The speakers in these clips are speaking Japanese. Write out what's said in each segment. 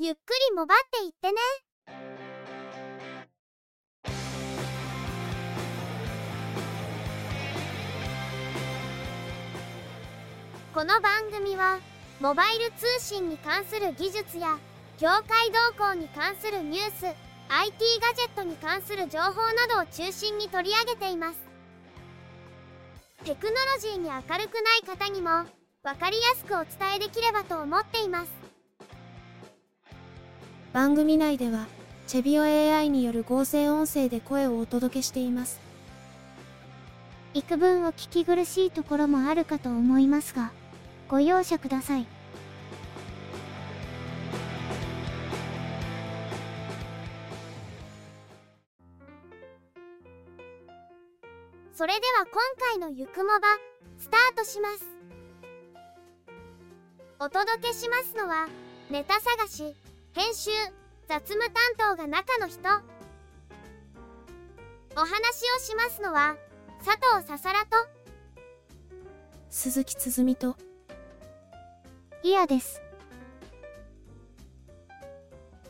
ゆっくりもばっていってね。この番組は、モバイル通信に関する技術や、業界動向に関するニュース、IT ガジェットに関する情報などを中心に取り上げています。テクノロジーに明るくない方にも、わかりやすくお伝えできればと思っています。番組内では、チェビオ AI による合成音声で声をお届けしています。幾分お聞き苦しいところもあるかと思いますが、ご容赦ください。それでは今回のゆくもば、スタートします。お届けしますのは、ネタ探し、編集、雑務担当が中の人。お話をしますのは、佐藤ささらと、鈴木つづみと、いやです。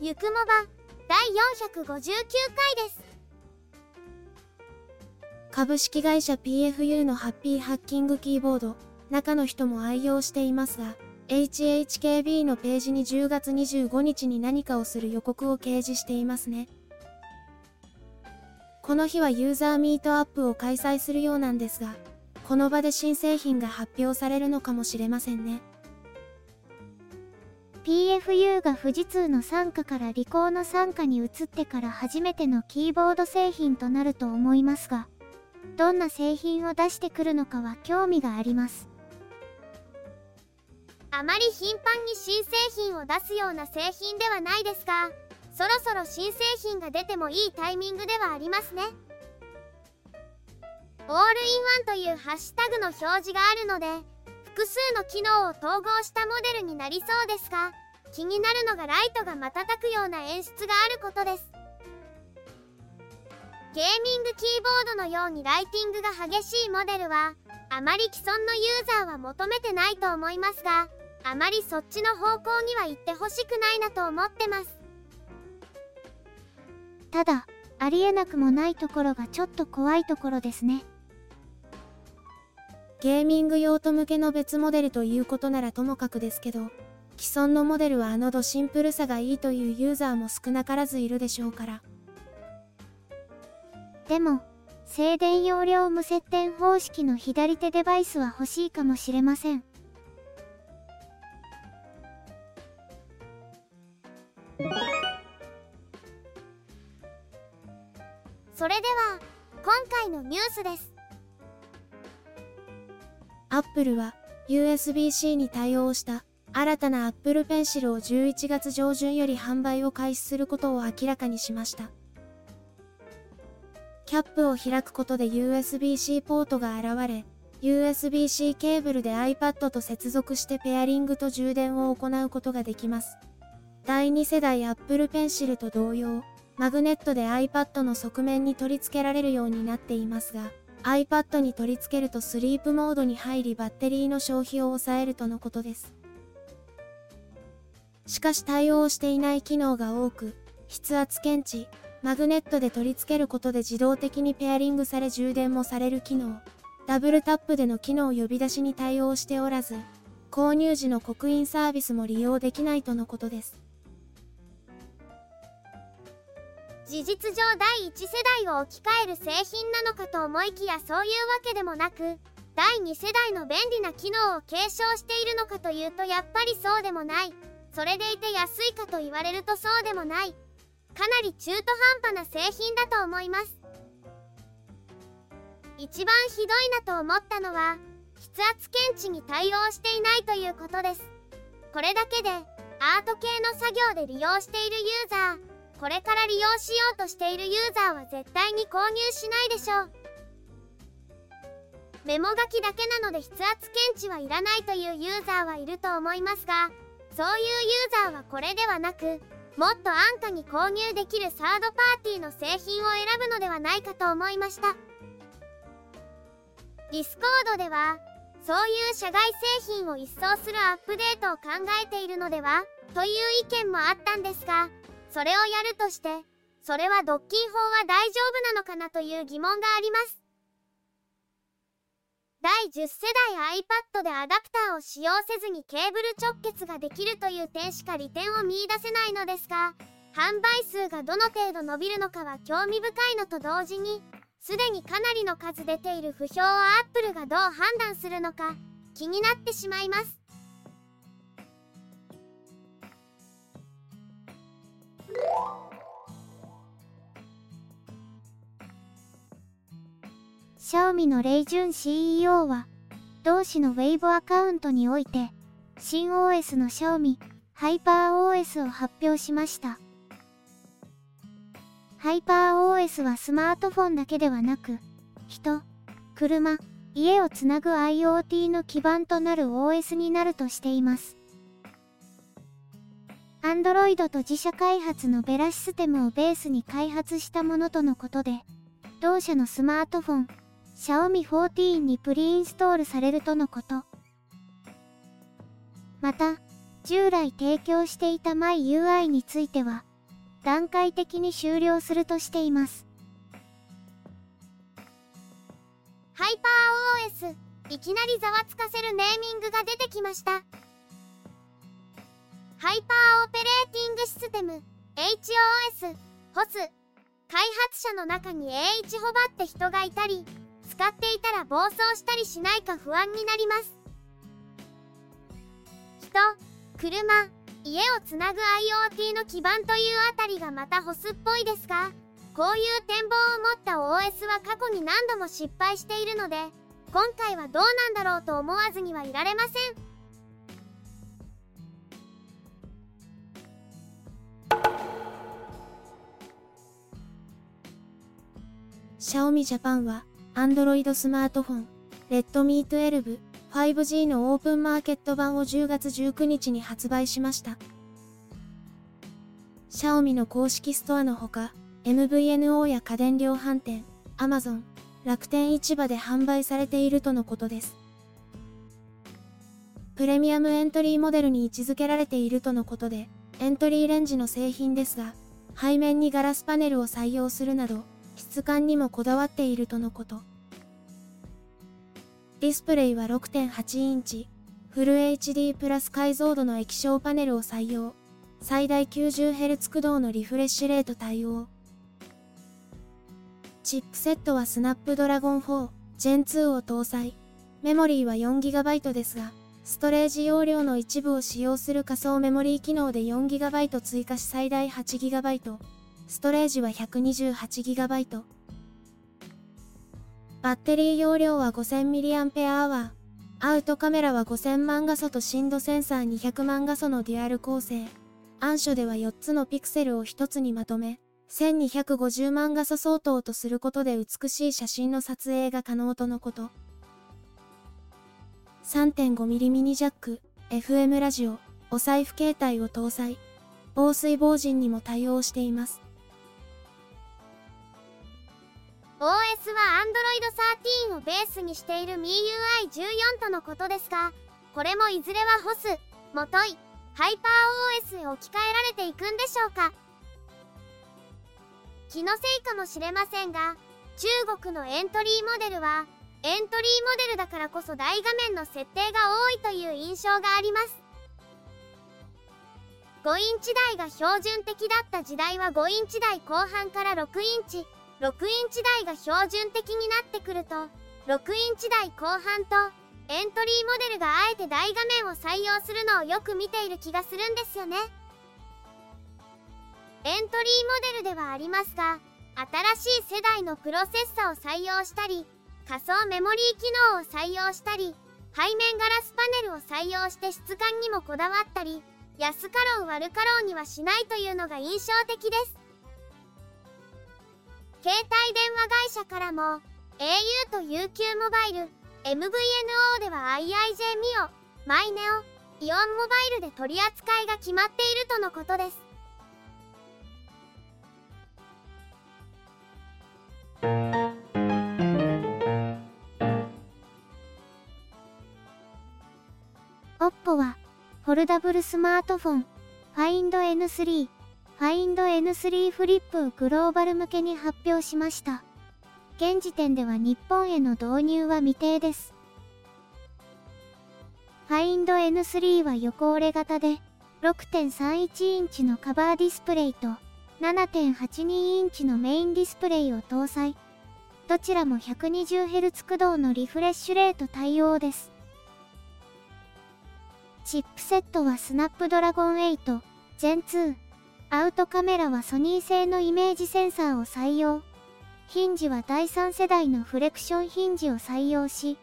ゆくもば、第459回です。株式会社 PFU のハッピーハッキングキーボード、中の人も愛用していますが、HHKB のページに10月25日に何かをする予告を掲示していますね。この日はユーザーミートアップを開催するようなんですが、この場で新製品が発表されるのかもしれませんね。PFU が富士通の傘下からリコーの傘下に移ってから初めてのキーボード製品となると思いますが、どんな製品を出してくるのかは興味があります。あまり頻繁に新製品を出すような製品ではないですが、そろそろ新製品が出てもいいタイミングではありますね。オールインワンというハッシュタグの表示があるので、複数の機能を統合したモデルになりそうですが、気になるのがライトが瞬くような演出があることです。ゲーミングキーボードのようにライティングが激しいモデルはあまり既存のユーザーは求めてないと思いますがあまりそっちの方向には行ってほしくないなと思ってます。ただありえなくもないところがちょっと怖いところですね。ゲーミング用途向けの別モデルということならともかくですけど既存のモデルはあの度シンプルさがいいというユーザーも少なからずいるでしょうから。でも、静電容量無接点方式の左手デバイスは欲しいかもしれません。それでは、今回のニュースです。Apple は USB-C に対応した新たな Apple Pencil を11月上旬より販売を開始することを明らかにしました。キャップを開くことで USB-C ポートが現れ、USB-C ケーブルで iPad と接続してペアリングと充電を行うことができます。第2世代 Apple Pencil と同様、マグネットで iPad の側面に取り付けられるようになっていますが、iPad に取り付けるとスリープモードに入りバッテリーの消費を抑えるとのことです。しかし対応していない機能が多く、筆圧検知、マグネットで取り付けることで自動的にペアリングされ充電もされる機能、ダブルタップでの機能呼び出しに対応しておらず、購入時の刻印サービスも利用できないとのことです。事実上第1世代を置き換える製品なのかと思いきやそういうわけでもなく、第2世代の便利な機能を継承しているのかというとやっぱりそうでもない。それでいて安いかと言われるとそうでもない。かなり中途半端な製品だと思います一番ひどいなと思ったのは筆圧検知に対応していないということですこれだけでアート系の作業で利用しているユーザーこれから利用しようとしているユーザーは絶対に購入しないでしょう。メモ書きだけなので筆圧検知はいらないというユーザーはいると思いますがそういうユーザーはこれではなくもっと安価に購入できるサードパーティーの製品を選ぶのではないかと思いました。Discord ではそういう社外製品を一掃するアップデートを考えているのではという意見もあったんですが、それをやるとして、それは独禁法は大丈夫なのかなという疑問があります。第10世代 iPad でアダプターを使用せずにケーブル直結ができるという点しか利点を見いだせないのですが、販売数がどの程度伸びるのかは興味深いのと同時に、すでにかなりの数出ている不評を Apple がどう判断するのか気になってしまいます。シャオミのレイジュン CEO は、同氏のウェイボアカウントにおいて、新 OS のシャオミハイパー OS を発表しました。ハイパー OS はスマートフォンだけではなく、人、車、家をつなぐ IoT の基盤となる OS になるとしています。Android と自社開発のベラシステムをベースに開発したものとのことで、同社のスマートフォン、Xiaomi 14にプリインストールされるとのこと。また、従来提供していた MyUI については、段階的に終了するとしています。ハイパー OS、いきなりざわつかせるネーミングが出てきました。ハイパーオペレーティングシステム、HOS、HOS、開発者の中に AH ホバって人がいたり、使っていたら暴走したりしないか不安になります。人、車、家をつなぐ IoT の基盤というあたりがまたホスっぽいですが、こういう展望を持った OS は過去に何度も失敗しているので、今回はどうなんだろうと思わずにはいられません。シャオミジャパンは Android スマートフォン、Redmi 12、5G のオープンマーケット版を10月19日に発売しました。シャオミの公式ストアのほか、MVNO や家電量販店、Amazon、楽天市場で販売されているとのことです。プレミアムエントリーモデルに位置づけられているとのことで、エントリーレンジの製品ですが、背面にガラスパネルを採用するなど、質感にもこだわっているとのこと。ディスプレイは6.8インチ、フル HD プラス解像度の液晶パネルを採用。最大 90Hz 駆動のリフレッシュレート対応。チップセットはスナップドラゴン4 Gen 2を搭載。メモリーは 4GB ですが、ストレージ容量の一部を使用する仮想メモリー機能で 4GB 追加し最大 8GB。ストレージは 128GB。バッテリー容量は 5000mAh。アウトカメラは5000万画素と深度センサー200万画素のデュアル構成。暗所では4つのピクセルを1つにまとめ、1250万画素相当とすることで美しい写真の撮影が可能とのこと。3.5mm ミニジャック、FM ラジオ、お財布携帯を搭載。防水防塵にも対応しています。OS は Android 13をベースにしている MIUI14 とのことですが、これもいずれは HOS、もとい、ハイパー OS へ置き換えられていくんでしょうか気のせいかもしれませんが、中国のエントリーモデルは、エントリーモデルだからこそ大画面の設定が多いという印象があります。5インチ台が標準的だった時代は5インチ台後半から6インチ、6インチ台が標準的になってくると、6インチ台後半と、エントリーモデルがあえて大画面を採用するのをよく見ている気がするんですよね。エントリーモデルではありますが、新しい世代のプロセッサを採用したり、仮想メモリー機能を採用したり、背面ガラスパネルを採用して質感にもこだわったり、安かろう悪かろうにはしないというのが印象的です。携帯電話会社からも au と UQ モバイル MVNO では IIJ ミオマイネオイオンモバイルで取り扱いが決まっているとのことです。オッポはフォルダブルスマートフォン Find N3、Find N3 フリップグローバル向けに発表しました。現時点では日本への導入は未定です。Find N3 は横折れ型で、6.31インチのカバーディスプレイと、7.82インチのメインディスプレイを搭載。どちらも 120Hz 駆動のリフレッシュレート対応です。チップセットはスナップドラゴン8 Gen 2。アウトカメラはソニー製のイメージセンサーを採用。ヒンジは第3世代のフレクションヒンジを採用し、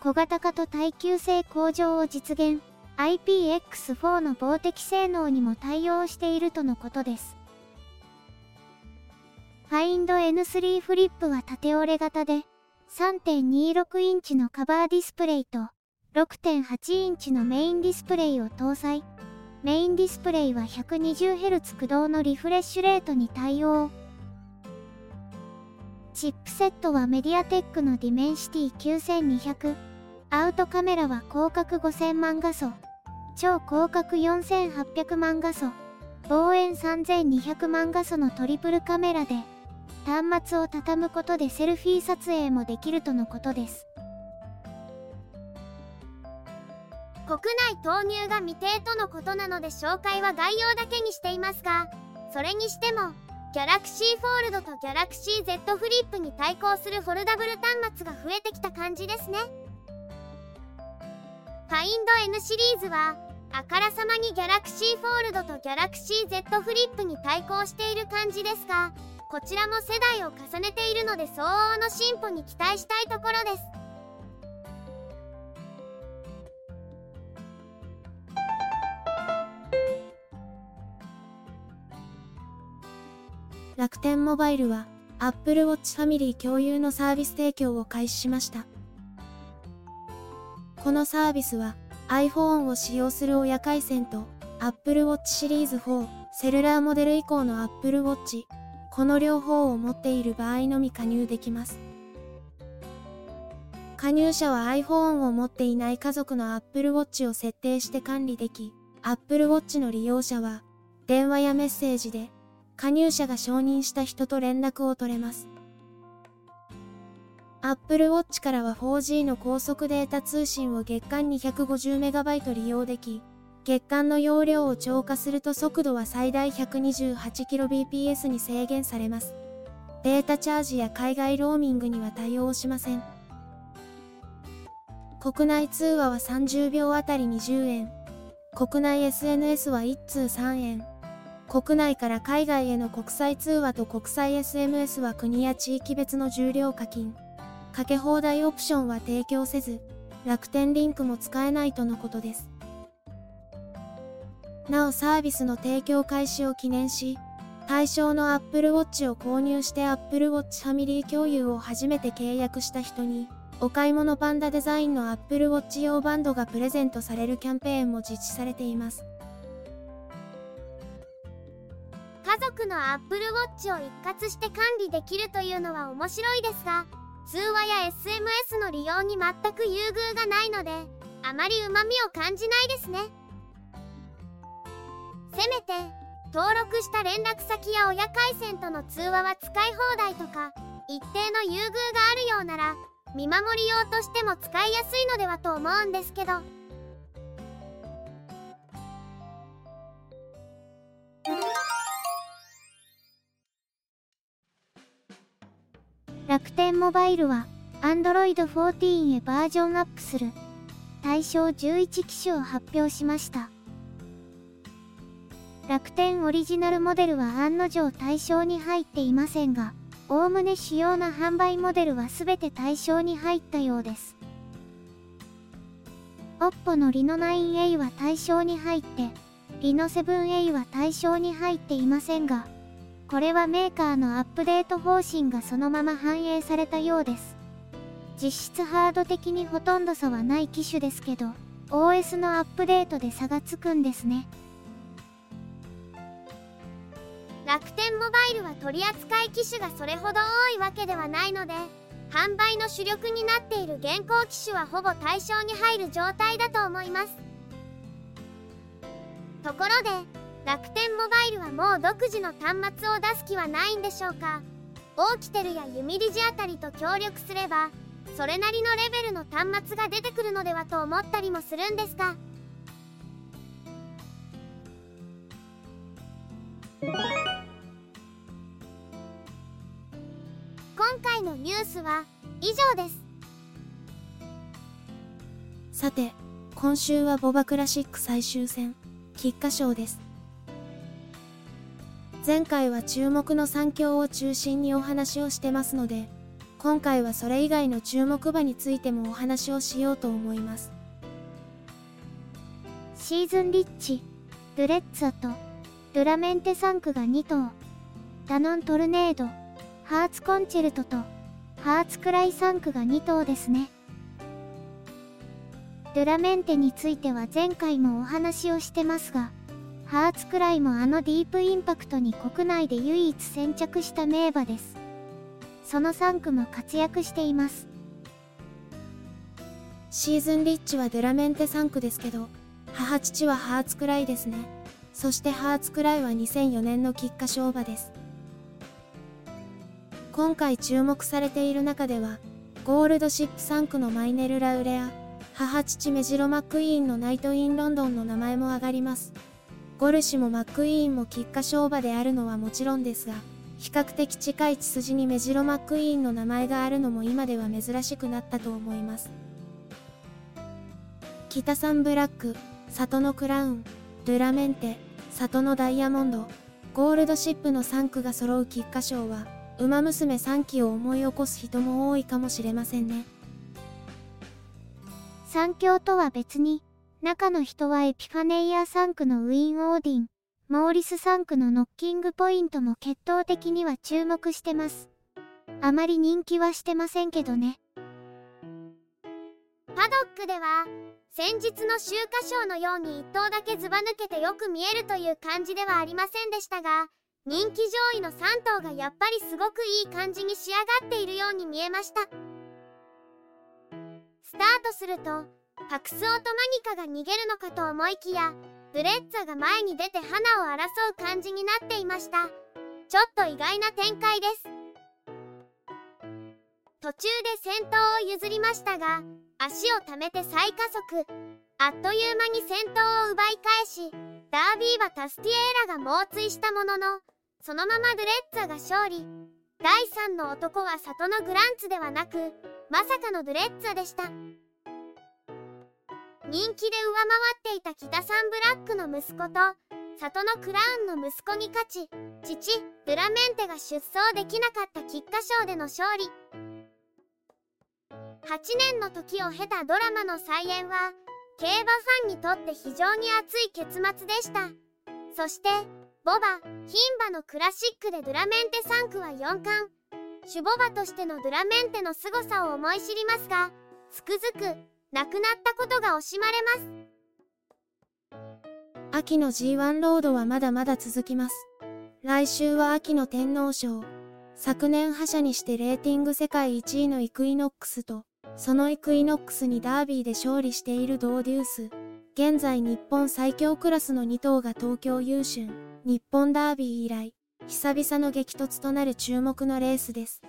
小型化と耐久性向上を実現。IPX4 の防滴性能にも対応しているとのことです。Find N3 フリップは縦折れ型で、3.26インチのカバーディスプレイと、6.8インチのメインディスプレイを搭載。メインディスプレイは 120Hz 駆動のリフレッシュレートに対応。チップセットは MediaTek の Dimensity 9200。アウトカメラは広角5000万画素。超広角4800万画素。望遠3200万画素のトリプルカメラで、端末を畳むことでセルフィー撮影もできるとのことです。国内投入が未定とのことなので紹介は概要だけにしていますが、それにしても、Galaxy Fold と Galaxy Z フリップに対抗するフォルダブル端末が増えてきた感じですね。Find N シリーズは、あからさまに Galaxy Fold と Galaxy Z フリップに対抗している感じですが、こちらも世代を重ねているので相応の進歩に期待したいところです。楽天モバイルは Apple Watch ファミリー共有のサービス提供を開始しました。このサービスは iPhone を使用する親回線と Apple Watch シリーズ4セルラーモデル以降の Apple Watch この両方を持っている場合のみ加入できます。加入者は iPhone を持っていない家族の Apple Watch を設定して管理でき、Apple Watch の利用者は電話やメッセージで加入者が承認した人と連絡を取れます。Apple Watch からは 4G の高速データ通信を月間 250MB 利用でき、月間の容量を超過すると速度は最大 128kbps に制限されます。データチャージや海外ローミングには対応しません。国内通話は30秒あたり20円。国内 SNS は1通3円。国内から海外への国際通話と国際 SMS は国や地域別の重量課金。かけ放題オプションは提供せず、楽天リンクも使えないとのことです。なおサービスの提供開始を記念し、対象の Apple Watch を購入して Apple Watch ファミリー共有を初めて契約した人に、お買い物パンダデザインの Apple Watch 用バンドがプレゼントされるキャンペーンも実施されています。家族の Apple Watch を一括して管理できるというのは面白いですが、通話や SMS の利用に全く優遇がないので、あまり旨味を感じないですね。せめて登録した連絡先や親回線との通話は使い放題とか一定の優遇があるようなら見守り用としても使いやすいのではと思うんですけど楽天モバイルは Android 14へバージョンアップする対象11機種を発表しました楽天オリジナルモデルは案の定対象に入っていませんが、おおむね主要な販売モデルは全て対象に入ったようです。OPPO の Reno9A は対象に入って、Reno7A は対象に入っていませんが、これはメーカーのアップデート方針がそのまま反映されたようです。実質ハード的にほとんど差はない機種ですけど、OS のアップデートで差がつくんですね。楽天モバイルは取り扱い機種がそれほど多いわけではないので販売の主力になっている現行機種はほぼ対象に入る状態だと思いますところで楽天モバイルはもう独自の端末を出す気はないんでしょうか？オーキテルやユミリジあたりと協力すればそれなりのレベルの端末が出てくるのではと思ったりもするんですが。今回のニュースは以上です。さて、今週はボバクラシック最終戦、菊花賞です。前回は注目の3強を中心にお話をしてますので、今回はそれ以外の注目馬についてもお話をしようと思います。シーズンリッチ、ドゥレッツァと、ドゥラメンテ3区が2頭、ダノントルネード、ハーツコンチェルトと、ハーツクライ3区が2頭ですね。ドゥラメンテについては前回もお話をしてますが、ハーツくらいもあのディープインパクトに国内で唯一先着した名馬です。その3区も活躍しています。シーズンリッチはドゥラメンテ3区ですけど、母父はハーツくらいですね。そしてハーツくらいは2004年の菊花賞馬です。今回注目されている中では、ゴールドシップ3区のマイネル・ラウレア、母父メジロ・マックイーンのナイト・イン・ロンドンの名前も挙がります。ゴルシもマックイーンも菊花賞馬であるのはもちろんですが、比較的近い血筋にメジロ・マックイーンの名前があるのも今では珍しくなったと思います。北サンブラック、里のクラウン、ドゥラメンテ、里のダイヤモンド、ゴールドシップの3区が揃う菊花賞は、馬娘3期を思い起こす人も多いかもしれませんね。三強とは別に、中の人はエピファネイア3区のウィン・オーディン、モーリス3区のノッキングポイントも決闘的には注目してます。あまり人気はしてませんけどね。パドックでは、先日の秋華賞のように1頭だけずば抜けてよく見えるという感じではありませんでしたが、人気上位の3頭がやっぱりすごくいい感じに仕上がっているように見えました。スタートすると、パクスオとマニカが逃げるのかと思いきや、ブレッツァが前に出て花を争う感じになっていました。ちょっと意外な展開です。途中で先頭を譲りましたが、足を溜めて再加速。あっという間に先頭を奪い返し、ダービーはタスティエーラが猛追したものの、そのままドレッツァが勝利。第3の男は里のグランツではなく、まさかのドレッツァでした。人気で上回っていた北サンブラックの息子と里のクラウンの息子に勝ち父ドゥラメンテが出走できなかった菊花賞での勝利。8年の時を経たドラマの再演は競馬ファンにとって非常に熱い結末でした。そしてボバ牝馬のクラシックでドゥラメンテ3区は4冠。守護馬としてのドゥラメンテの凄さを思い知りますがつくづく亡くなったことが惜しまれます。秋の G1 ロードはまだまだ続きます。来週は秋の天皇賞。昨年覇者にしてレーティング世界1位のイクイノックスとそのイクイノックスにダービーで勝利しているドウデュース。現在日本最強クラスの2頭が東京優駿日本ダービー以来久々の激突となる注目のレースです。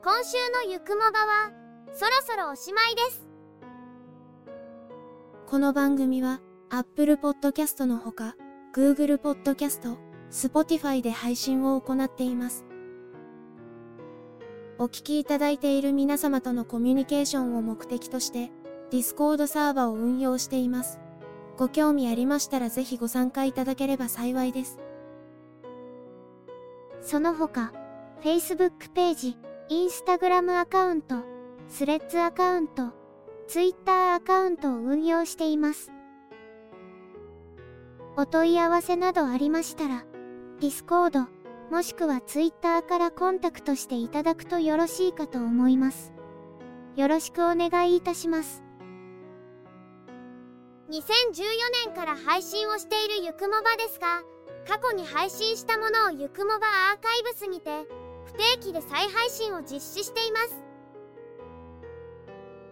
今週のゆくもばはそろそろおしまいです。この番組は Apple Podcast のほか Google Podcast、Spotify で配信を行っています。お聞きいただいている皆様とのコミュニケーションを目的として Discord サーバを運用しています。ご興味ありましたらぜひご参加いただければ幸いです。その他 Facebook ページインスタグラムアカウント、スレッズアカウント、ツイッターアカウントを運用しています。お問い合わせなどありましたら、ディスコード、もしくはツイッターからコンタクトしていただくとよろしいかと思います。よろしくお願いいたします。2014年から配信をしているゆくもばですが、過去に配信したものをゆくもばアーカイブスにて、不定期で再配信を実施しています。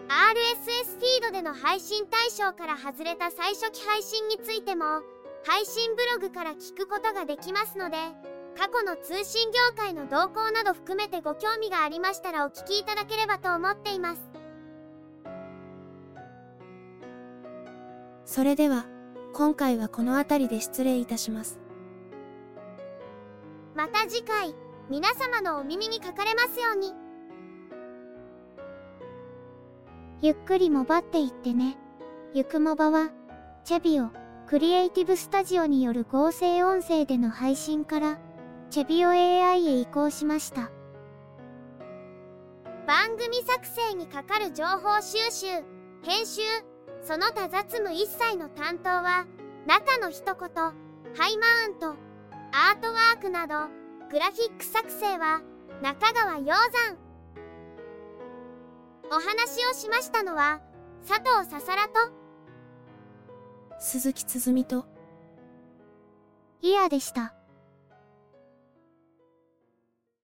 RSS フィードでの配信対象から外れた最初期配信についても配信ブログから聞くことができますので過去の通信業界の動向など含めてご興味がありましたらお聞きいただければと思っています。それでは、今回はこの辺りで失礼いたします。また次回皆様のお耳にかかれますように。ゆっくりもばっていってね。ゆくもばはチェビオクリエイティブスタジオによる合成音声での配信からチェビオ AI へ移行しました。番組作成にかかる情報収集編集その他雑務一切の担当は中の一言ハイマウントアートワークなどグラフィック作成は中川鷹山お話をしましたのは佐藤ささらと鈴木つづみと、イヤでした。